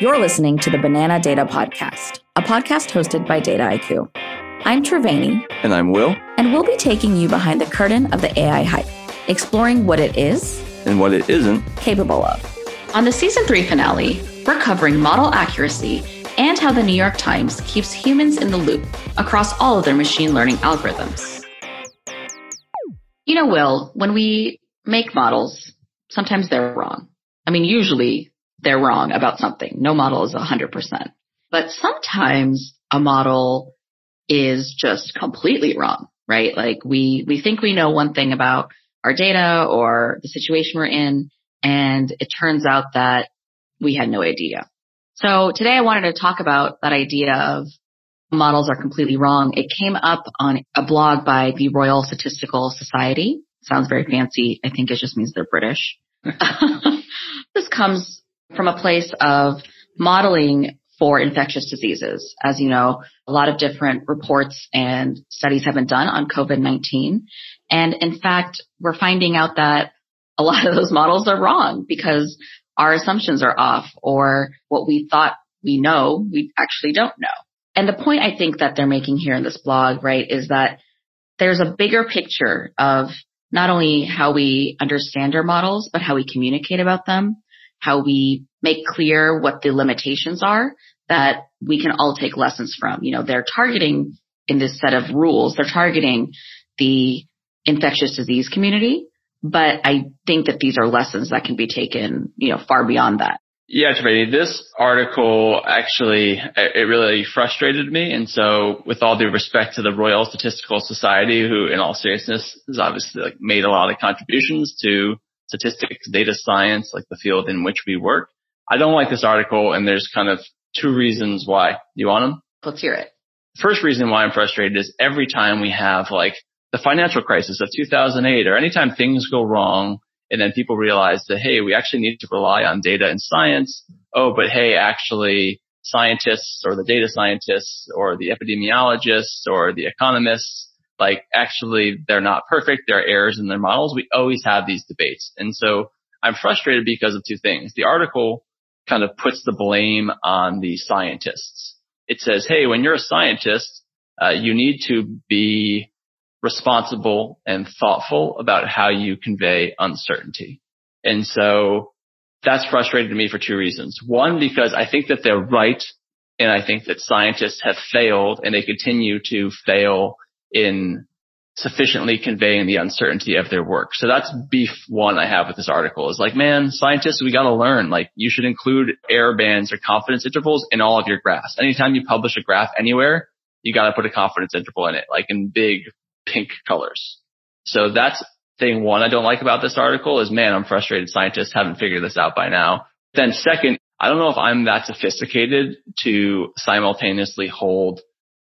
You're listening to the Banana Data Podcast, a podcast hosted by Dataiku. I'm Triveni. And I'm Will. And we'll be taking you behind the curtain of the AI hype, exploring what it is and what it isn't capable of. On the season three finale, we're covering model accuracy and how the New York Times keeps humans in the loop across all of their machine learning algorithms. You know, Will, when we make models, sometimes they're wrong. I mean, usually they're wrong about something. No model is 100%. But sometimes a model is just completely wrong, right? Like we, we think we know one thing about our data or the situation we're in, and it turns out that we had no idea. So today I wanted to talk about that idea of models are completely wrong. It came up on a blog by the Royal Statistical Society. Sounds very fancy. I think it just means they're British. this comes from a place of modeling for infectious diseases. As you know, a lot of different reports and studies have been done on COVID-19. And in fact, we're finding out that a lot of those models are wrong because our assumptions are off or what we thought we know, we actually don't know. And the point I think that they're making here in this blog, right, is that there's a bigger picture of not only how we understand our models, but how we communicate about them how we make clear what the limitations are that we can all take lessons from. You know, they're targeting in this set of rules, they're targeting the infectious disease community, but I think that these are lessons that can be taken, you know, far beyond that. Yeah, Triveni, this article actually, it really frustrated me. And so with all due respect to the Royal Statistical Society, who in all seriousness has obviously like made a lot of contributions to statistics, data science, like the field in which we work. I don't like this article and there's kind of two reasons why. You want them? Let's hear it. First reason why I'm frustrated is every time we have like the financial crisis of 2008 or anytime things go wrong and then people realize that, hey, we actually need to rely on data and science. Oh, but hey, actually scientists or the data scientists or the epidemiologists or the economists like actually they're not perfect. There are errors in their models. We always have these debates. And so I'm frustrated because of two things. The article kind of puts the blame on the scientists. It says, hey, when you're a scientist, uh, you need to be responsible and thoughtful about how you convey uncertainty. And so that's frustrating to me for two reasons. One, because I think that they're right. And I think that scientists have failed and they continue to fail in sufficiently conveying the uncertainty of their work. So that's beef one I have with this article is like, man, scientists, we gotta learn. Like you should include error bands or confidence intervals in all of your graphs. Anytime you publish a graph anywhere, you gotta put a confidence interval in it, like in big pink colors. So that's thing one I don't like about this article is man, I'm frustrated scientists haven't figured this out by now. Then second, I don't know if I'm that sophisticated to simultaneously hold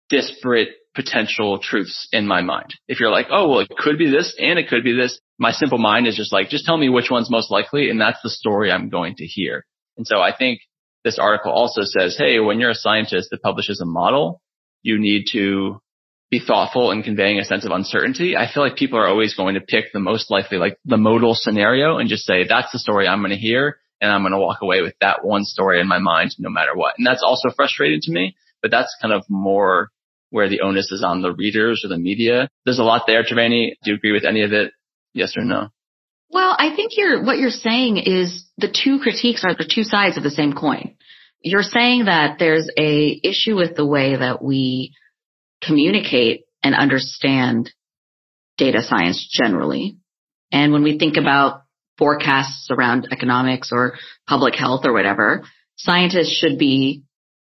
disparate potential truths in my mind. If you're like, oh, well, it could be this and it could be this, my simple mind is just like, just tell me which one's most likely. And that's the story I'm going to hear. And so I think this article also says, hey, when you're a scientist that publishes a model, you need to be thoughtful in conveying a sense of uncertainty. I feel like people are always going to pick the most likely, like the modal scenario and just say, that's the story I'm going to hear. And I'm going to walk away with that one story in my mind no matter what. And that's also frustrating to me, but that's kind of more where the onus is on the readers or the media. There's a lot there, Triveni. Do you agree with any of it? Yes or no? Well, I think you're, what you're saying is the two critiques are the two sides of the same coin. You're saying that there's a issue with the way that we communicate and understand data science generally. And when we think about forecasts around economics or public health or whatever, scientists should be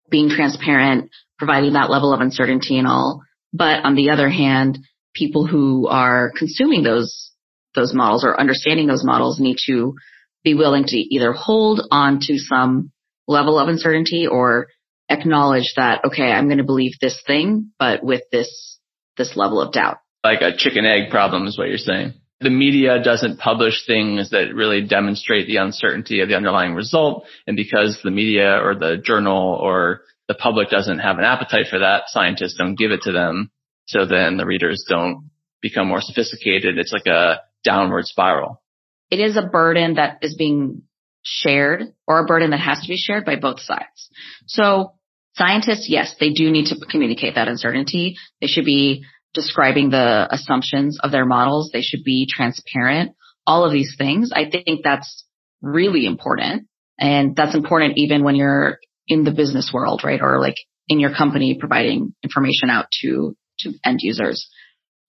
being transparent, providing that level of uncertainty and all. But on the other hand, people who are consuming those, those models or understanding those models need to be willing to either hold on to some level of uncertainty or acknowledge that, okay, I'm going to believe this thing, but with this, this level of doubt. Like a chicken egg problem is what you're saying. The media doesn't publish things that really demonstrate the uncertainty of the underlying result. And because the media or the journal or the public doesn't have an appetite for that. Scientists don't give it to them. So then the readers don't become more sophisticated. It's like a downward spiral. It is a burden that is being shared or a burden that has to be shared by both sides. So scientists, yes, they do need to communicate that uncertainty. They should be describing the assumptions of their models. They should be transparent. All of these things. I think that's really important. And that's important even when you're in the business world, right? Or like in your company providing information out to, to end users.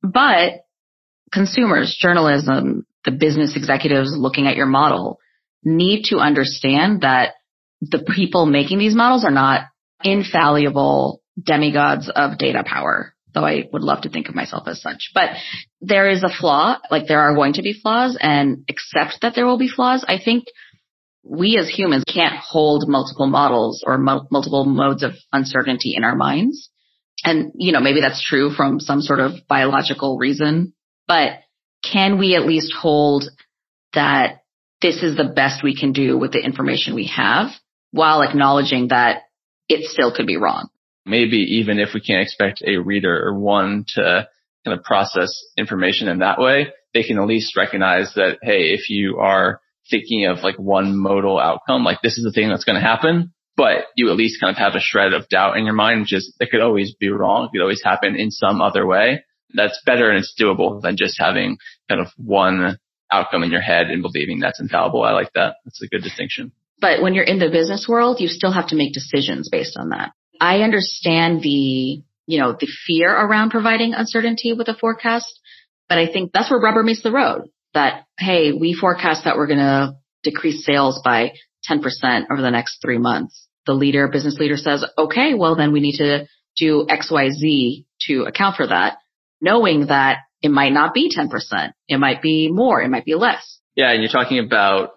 But consumers, journalism, the business executives looking at your model need to understand that the people making these models are not infallible demigods of data power, though I would love to think of myself as such. But there is a flaw, like there are going to be flaws and accept that there will be flaws. I think we as humans can't hold multiple models or mo- multiple modes of uncertainty in our minds. And, you know, maybe that's true from some sort of biological reason, but can we at least hold that this is the best we can do with the information we have while acknowledging that it still could be wrong? Maybe even if we can't expect a reader or one to kind of process information in that way, they can at least recognize that, hey, if you are thinking of like one modal outcome, like this is the thing that's going to happen, but you at least kind of have a shred of doubt in your mind, which is it could always be wrong. It could always happen in some other way. That's better and it's doable than just having kind of one outcome in your head and believing that's infallible. I like that. That's a good distinction. But when you're in the business world, you still have to make decisions based on that. I understand the, you know, the fear around providing uncertainty with a forecast, but I think that's where rubber meets the road that, hey, we forecast that we're going to decrease sales by 10% over the next three months. The leader, business leader says, okay, well then we need to do X, Y, Z to account for that, knowing that it might not be 10%. It might be more. It might be less. Yeah. And you're talking about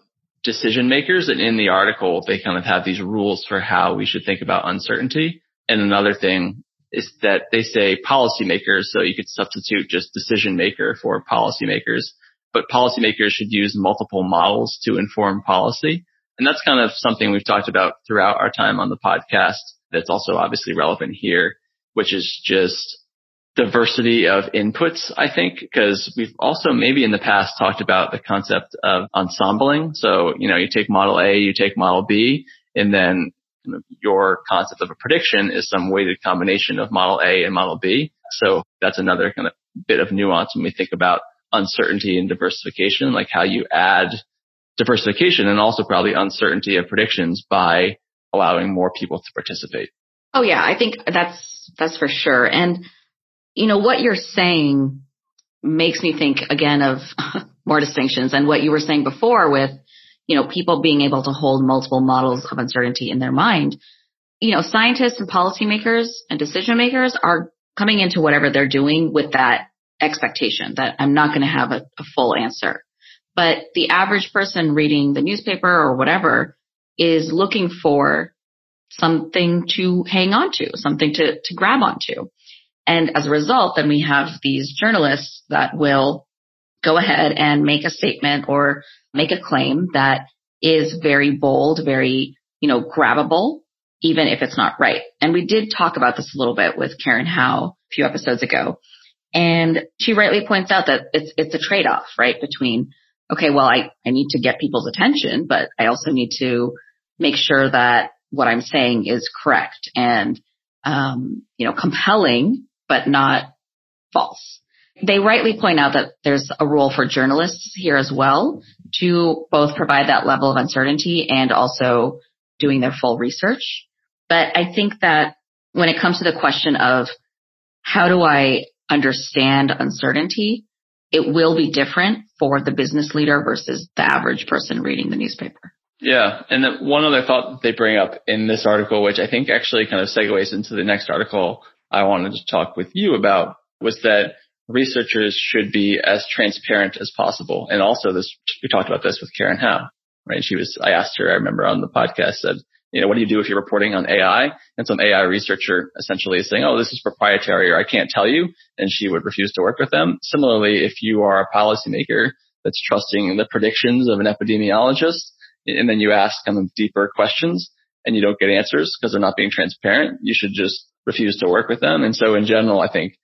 decision makers and in the article, they kind of have these rules for how we should think about uncertainty. And another thing is that they say policymakers. So you could substitute just decision maker for policymakers but policymakers should use multiple models to inform policy. And that's kind of something we've talked about throughout our time on the podcast that's also obviously relevant here, which is just diversity of inputs, I think, because we've also maybe in the past talked about the concept of ensembling. So, you know, you take model A, you take model B, and then your concept of a prediction is some weighted combination of model A and model B. So that's another kind of bit of nuance when we think about uncertainty and diversification, like how you add diversification and also probably uncertainty of predictions by allowing more people to participate. Oh yeah, I think that's, that's for sure. And, you know, what you're saying makes me think again of more distinctions and what you were saying before with, you know, people being able to hold multiple models of uncertainty in their mind. You know, scientists and policymakers and decision makers are coming into whatever they're doing with that expectation that I'm not going to have a, a full answer. But the average person reading the newspaper or whatever is looking for something to hang on to, something to, to grab onto. And as a result, then we have these journalists that will go ahead and make a statement or make a claim that is very bold, very, you know, grabbable, even if it's not right. And we did talk about this a little bit with Karen Hao a few episodes ago. And she rightly points out that it's, it's a trade off, right? Between, okay, well, I, I need to get people's attention, but I also need to make sure that what I'm saying is correct and, um, you know, compelling, but not false. They rightly point out that there's a role for journalists here as well to both provide that level of uncertainty and also doing their full research. But I think that when it comes to the question of how do I understand uncertainty, it will be different for the business leader versus the average person reading the newspaper. Yeah. And then one other thought they bring up in this article, which I think actually kind of segues into the next article I wanted to talk with you about was that researchers should be as transparent as possible. And also this, we talked about this with Karen Hao, right? She was, I asked her, I remember on the podcast said, you know, what do you do if you're reporting on AI? And some AI researcher essentially is saying, oh, this is proprietary or I can't tell you. And she would refuse to work with them. Similarly, if you are a policymaker that's trusting the predictions of an epidemiologist and then you ask them deeper questions and you don't get answers because they're not being transparent, you should just refuse to work with them. And so in general, I think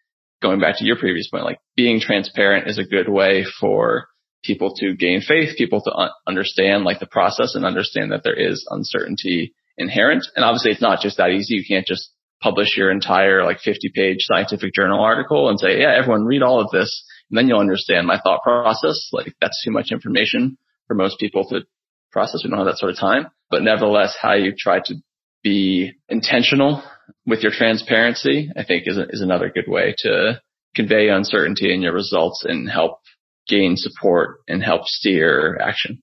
going back to your previous point, like being transparent is a good way for people to gain faith, people to un- understand like the process and understand that there is uncertainty inherent. And obviously it's not just that easy. You can't just publish your entire like 50 page scientific journal article and say, yeah, everyone read all of this. And then you'll understand my thought process. Like that's too much information for most people to process. We don't have that sort of time, but nevertheless, how you try to be intentional with your transparency, I think is, is another good way to convey uncertainty in your results and help gain support and help steer action.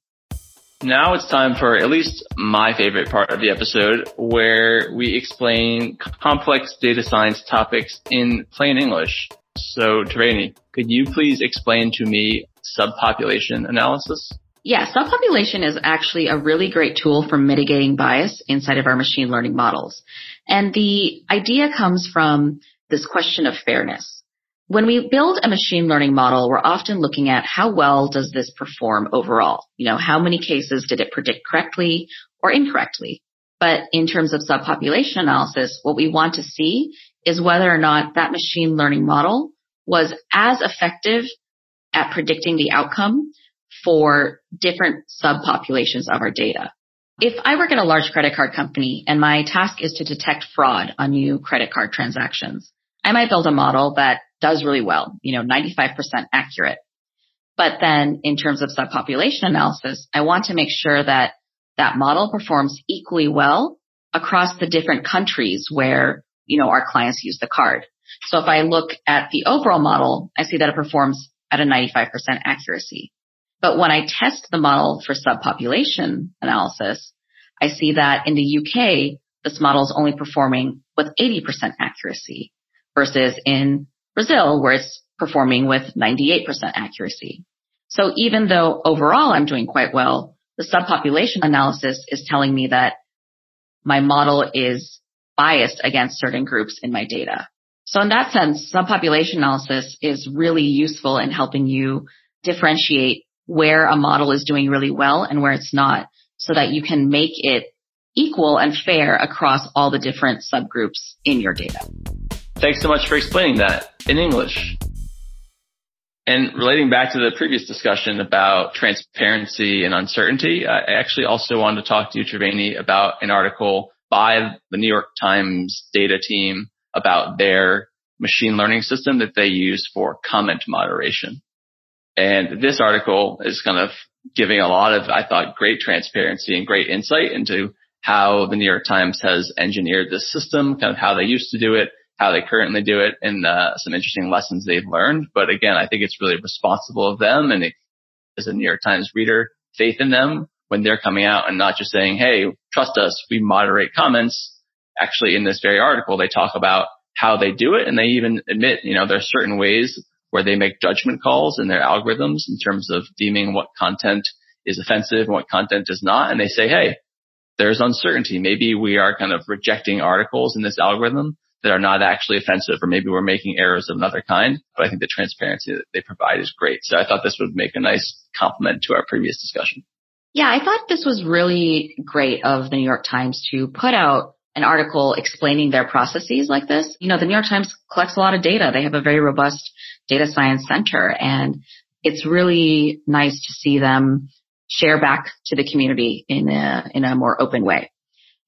Now it's time for at least my favorite part of the episode where we explain complex data science topics in plain English. So Triveni, could you please explain to me subpopulation analysis? Yeah, subpopulation is actually a really great tool for mitigating bias inside of our machine learning models. And the idea comes from this question of fairness. When we build a machine learning model, we're often looking at how well does this perform overall? You know, how many cases did it predict correctly or incorrectly? But in terms of subpopulation analysis, what we want to see is whether or not that machine learning model was as effective at predicting the outcome for different subpopulations of our data. If I work at a large credit card company and my task is to detect fraud on new credit card transactions, I might build a model that does really well, you know, 95% accurate. But then in terms of subpopulation analysis, I want to make sure that that model performs equally well across the different countries where, you know, our clients use the card. So if I look at the overall model, I see that it performs at a 95% accuracy. But when I test the model for subpopulation analysis, I see that in the UK, this model is only performing with 80% accuracy versus in Brazil, where it's performing with 98% accuracy. So even though overall I'm doing quite well, the subpopulation analysis is telling me that my model is biased against certain groups in my data. So in that sense, subpopulation analysis is really useful in helping you differentiate where a model is doing really well and where it's not so that you can make it equal and fair across all the different subgroups in your data. Thanks so much for explaining that in English. And relating back to the previous discussion about transparency and uncertainty, I actually also wanted to talk to you, Triveni, about an article by the New York Times data team about their machine learning system that they use for comment moderation. And this article is kind of giving a lot of, I thought, great transparency and great insight into how the New York Times has engineered this system, kind of how they used to do it, how they currently do it and uh, some interesting lessons they've learned. But again, I think it's really responsible of them and it, as a New York Times reader, faith in them when they're coming out and not just saying, Hey, trust us, we moderate comments. Actually, in this very article, they talk about how they do it and they even admit, you know, there are certain ways where they make judgment calls in their algorithms in terms of deeming what content is offensive and what content is not. And they say, Hey, there's uncertainty. Maybe we are kind of rejecting articles in this algorithm that are not actually offensive, or maybe we're making errors of another kind. But I think the transparency that they provide is great. So I thought this would make a nice complement to our previous discussion. Yeah, I thought this was really great of the New York Times to put out an article explaining their processes like this. You know, the New York Times collects a lot of data. They have a very robust data science center and it's really nice to see them share back to the community in a, in a more open way.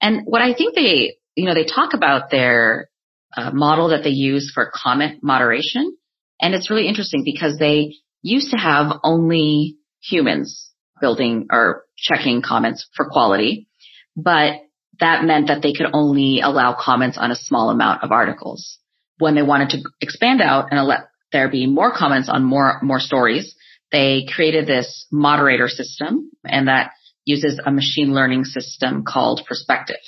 And what I think they, you know, they talk about their uh, model that they use for comment moderation. And it's really interesting because they used to have only humans building or checking comments for quality, but that meant that they could only allow comments on a small amount of articles. When they wanted to expand out and let there be more comments on more, more stories, they created this moderator system and that uses a machine learning system called Perspective.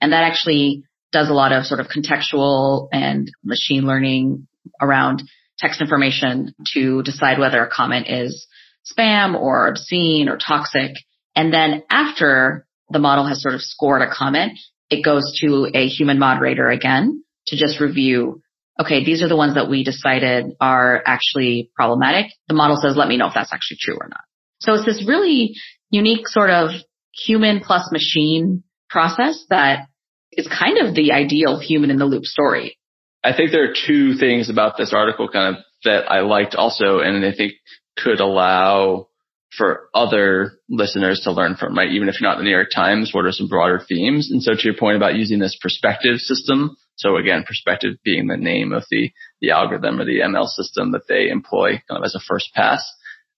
And that actually does a lot of sort of contextual and machine learning around text information to decide whether a comment is spam or obscene or toxic. And then after the model has sort of scored a comment, it goes to a human moderator again to just review, okay, these are the ones that we decided are actually problematic. The model says, let me know if that's actually true or not. So it's this really unique sort of human plus machine process that is kind of the ideal human in the loop story. I think there are two things about this article kind of that I liked also, and I think could allow for other listeners to learn from, right? Even if you're not the New York Times, what are some broader themes? And so to your point about using this perspective system, so again, perspective being the name of the, the algorithm or the ML system that they employ kind of as a first pass.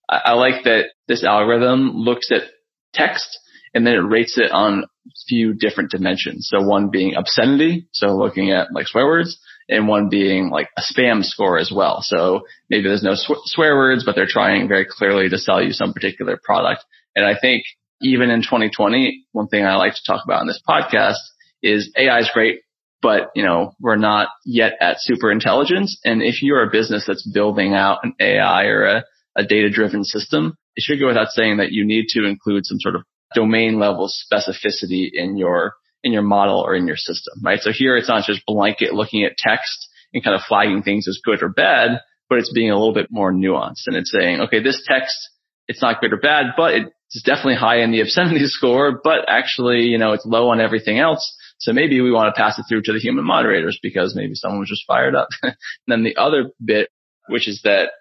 I, I like that this algorithm looks at text and then it rates it on a few different dimensions. So one being obscenity, so looking at like swear words, and one being like a spam score as well. So maybe there's no sw- swear words, but they're trying very clearly to sell you some particular product. And I think even in 2020, one thing I like to talk about in this podcast is AI is great, but you know, we're not yet at super intelligence. And if you're a business that's building out an AI or a, a data driven system, it should go without saying that you need to include some sort of domain level specificity in your in your model or in your system, right? So here it's not just blanket looking at text and kind of flagging things as good or bad, but it's being a little bit more nuanced and it's saying, okay, this text, it's not good or bad, but it's definitely high in the obscenity score, but actually, you know, it's low on everything else. So maybe we want to pass it through to the human moderators because maybe someone was just fired up. and then the other bit, which is that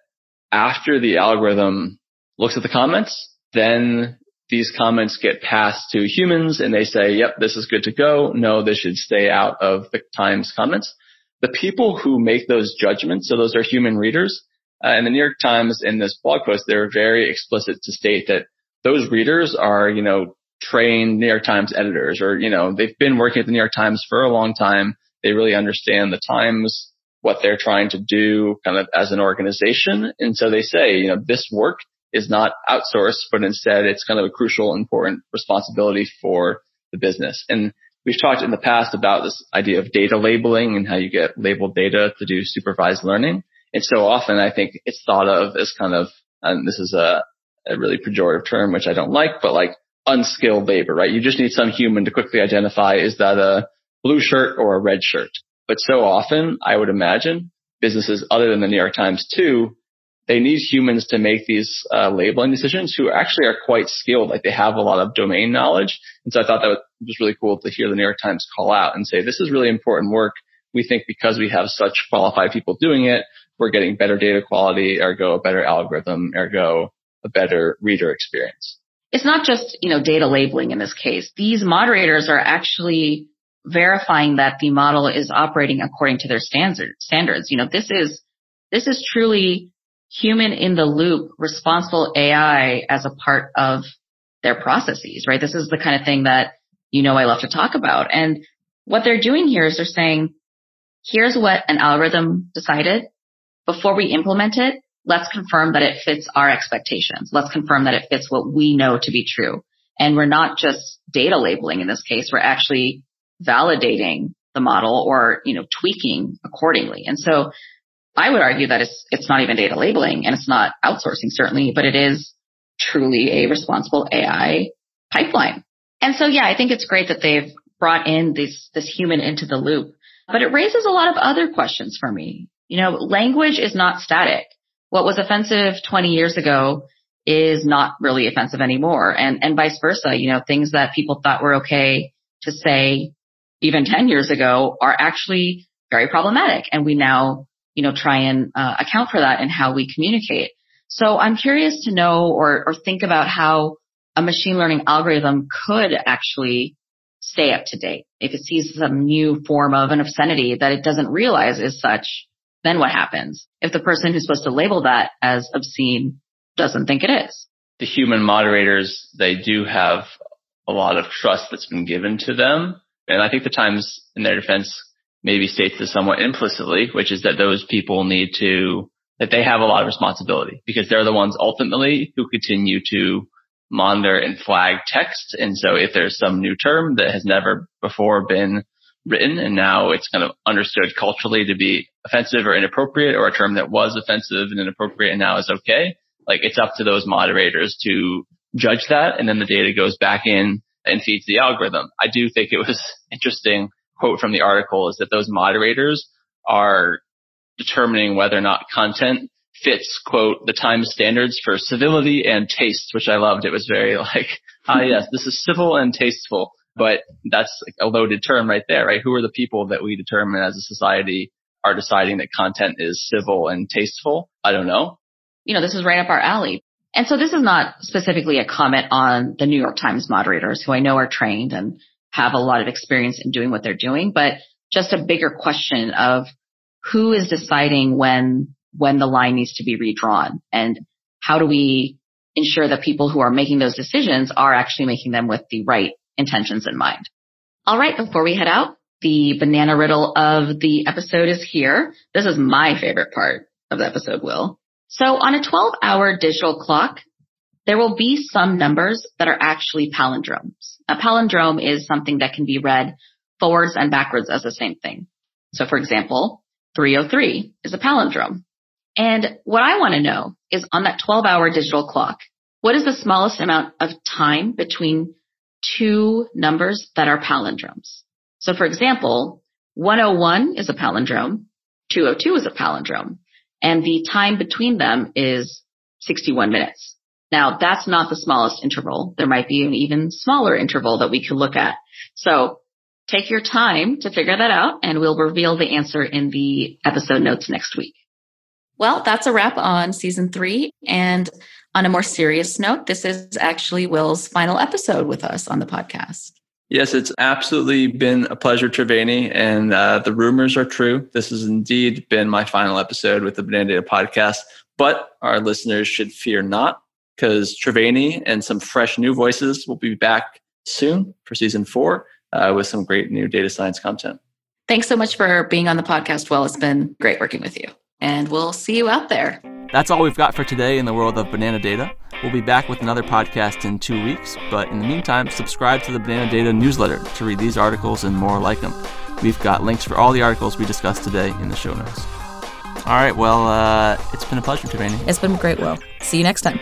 after the algorithm looks at the comments, then these comments get passed to humans and they say, yep, this is good to go. No, this should stay out of the Times comments. The people who make those judgments, so those are human readers, uh, and the New York Times in this blog post, they're very explicit to state that those readers are, you know, trained New York Times editors or, you know, they've been working at the New York Times for a long time. They really understand the Times, what they're trying to do kind of as an organization. And so they say, you know, this work is not outsourced, but instead it's kind of a crucial, important responsibility for the business. And we've talked in the past about this idea of data labeling and how you get labeled data to do supervised learning. And so often I think it's thought of as kind of, and this is a, a really pejorative term, which I don't like, but like unskilled labor, right? You just need some human to quickly identify is that a blue shirt or a red shirt. But so often I would imagine businesses other than the New York Times too they need humans to make these uh, labeling decisions who actually are quite skilled. Like they have a lot of domain knowledge. And so I thought that was really cool to hear the New York Times call out and say, this is really important work. We think because we have such qualified people doing it, we're getting better data quality, ergo a better algorithm, ergo a better reader experience. It's not just, you know, data labeling in this case. These moderators are actually verifying that the model is operating according to their standard, standards. You know, this is, this is truly human in the loop responsible AI as a part of their processes, right? This is the kind of thing that, you know, I love to talk about. And what they're doing here is they're saying, here's what an algorithm decided. Before we implement it, let's confirm that it fits our expectations. Let's confirm that it fits what we know to be true. And we're not just data labeling in this case. We're actually validating the model or, you know, tweaking accordingly. And so I would argue that it's, it's not even data labeling and it's not outsourcing certainly, but it is truly a responsible AI pipeline. And so, yeah, I think it's great that they've brought in this, this human into the loop, but it raises a lot of other questions for me. You know, language is not static. What was offensive 20 years ago is not really offensive anymore. And, and vice versa. You know, things that people thought were okay to say even 10 years ago are actually very problematic. And we now you know, try and uh, account for that in how we communicate. So I'm curious to know or, or think about how a machine learning algorithm could actually stay up to date. If it sees some new form of an obscenity that it doesn't realize is such, then what happens? If the person who's supposed to label that as obscene doesn't think it is. The human moderators, they do have a lot of trust that's been given to them. And I think the Times in their defense maybe states this somewhat implicitly, which is that those people need to, that they have a lot of responsibility because they're the ones ultimately who continue to monitor and flag text. And so if there's some new term that has never before been written and now it's kind of understood culturally to be offensive or inappropriate or a term that was offensive and inappropriate and now is okay, like it's up to those moderators to judge that and then the data goes back in and feeds the algorithm. I do think it was interesting quote from the article is that those moderators are determining whether or not content fits, quote, the time standards for civility and taste, which I loved. It was very like, ah, yes, this is civil and tasteful, but that's a loaded term right there, right? Who are the people that we determine as a society are deciding that content is civil and tasteful? I don't know. You know, this is right up our alley. And so this is not specifically a comment on the New York Times moderators who I know are trained and have a lot of experience in doing what they're doing, but just a bigger question of who is deciding when, when the line needs to be redrawn and how do we ensure that people who are making those decisions are actually making them with the right intentions in mind. All right. Before we head out, the banana riddle of the episode is here. This is my favorite part of the episode, Will. So on a 12 hour digital clock, there will be some numbers that are actually palindromes. A palindrome is something that can be read forwards and backwards as the same thing. So for example, 303 is a palindrome. And what I want to know is on that 12 hour digital clock, what is the smallest amount of time between two numbers that are palindromes? So for example, 101 is a palindrome, 202 is a palindrome, and the time between them is 61 minutes. Now that's not the smallest interval. There might be an even smaller interval that we could look at. So take your time to figure that out and we'll reveal the answer in the episode notes next week. Well, that's a wrap on season three. And on a more serious note, this is actually Will's final episode with us on the podcast. Yes, it's absolutely been a pleasure, Triveni, and uh, the rumors are true. This has indeed been my final episode with the Banana Data podcast, but our listeners should fear not because Triveni and some fresh new voices will be back soon for season four uh, with some great new data science content. Thanks so much for being on the podcast, Will. It's been great working with you, and we'll see you out there. That's all we've got for today in the world of banana data. We'll be back with another podcast in two weeks, but in the meantime, subscribe to the Banana Data newsletter to read these articles and more like them. We've got links for all the articles we discussed today in the show notes. All right, well, uh, it's been a pleasure, Triveni. It's been great, Will. See you next time.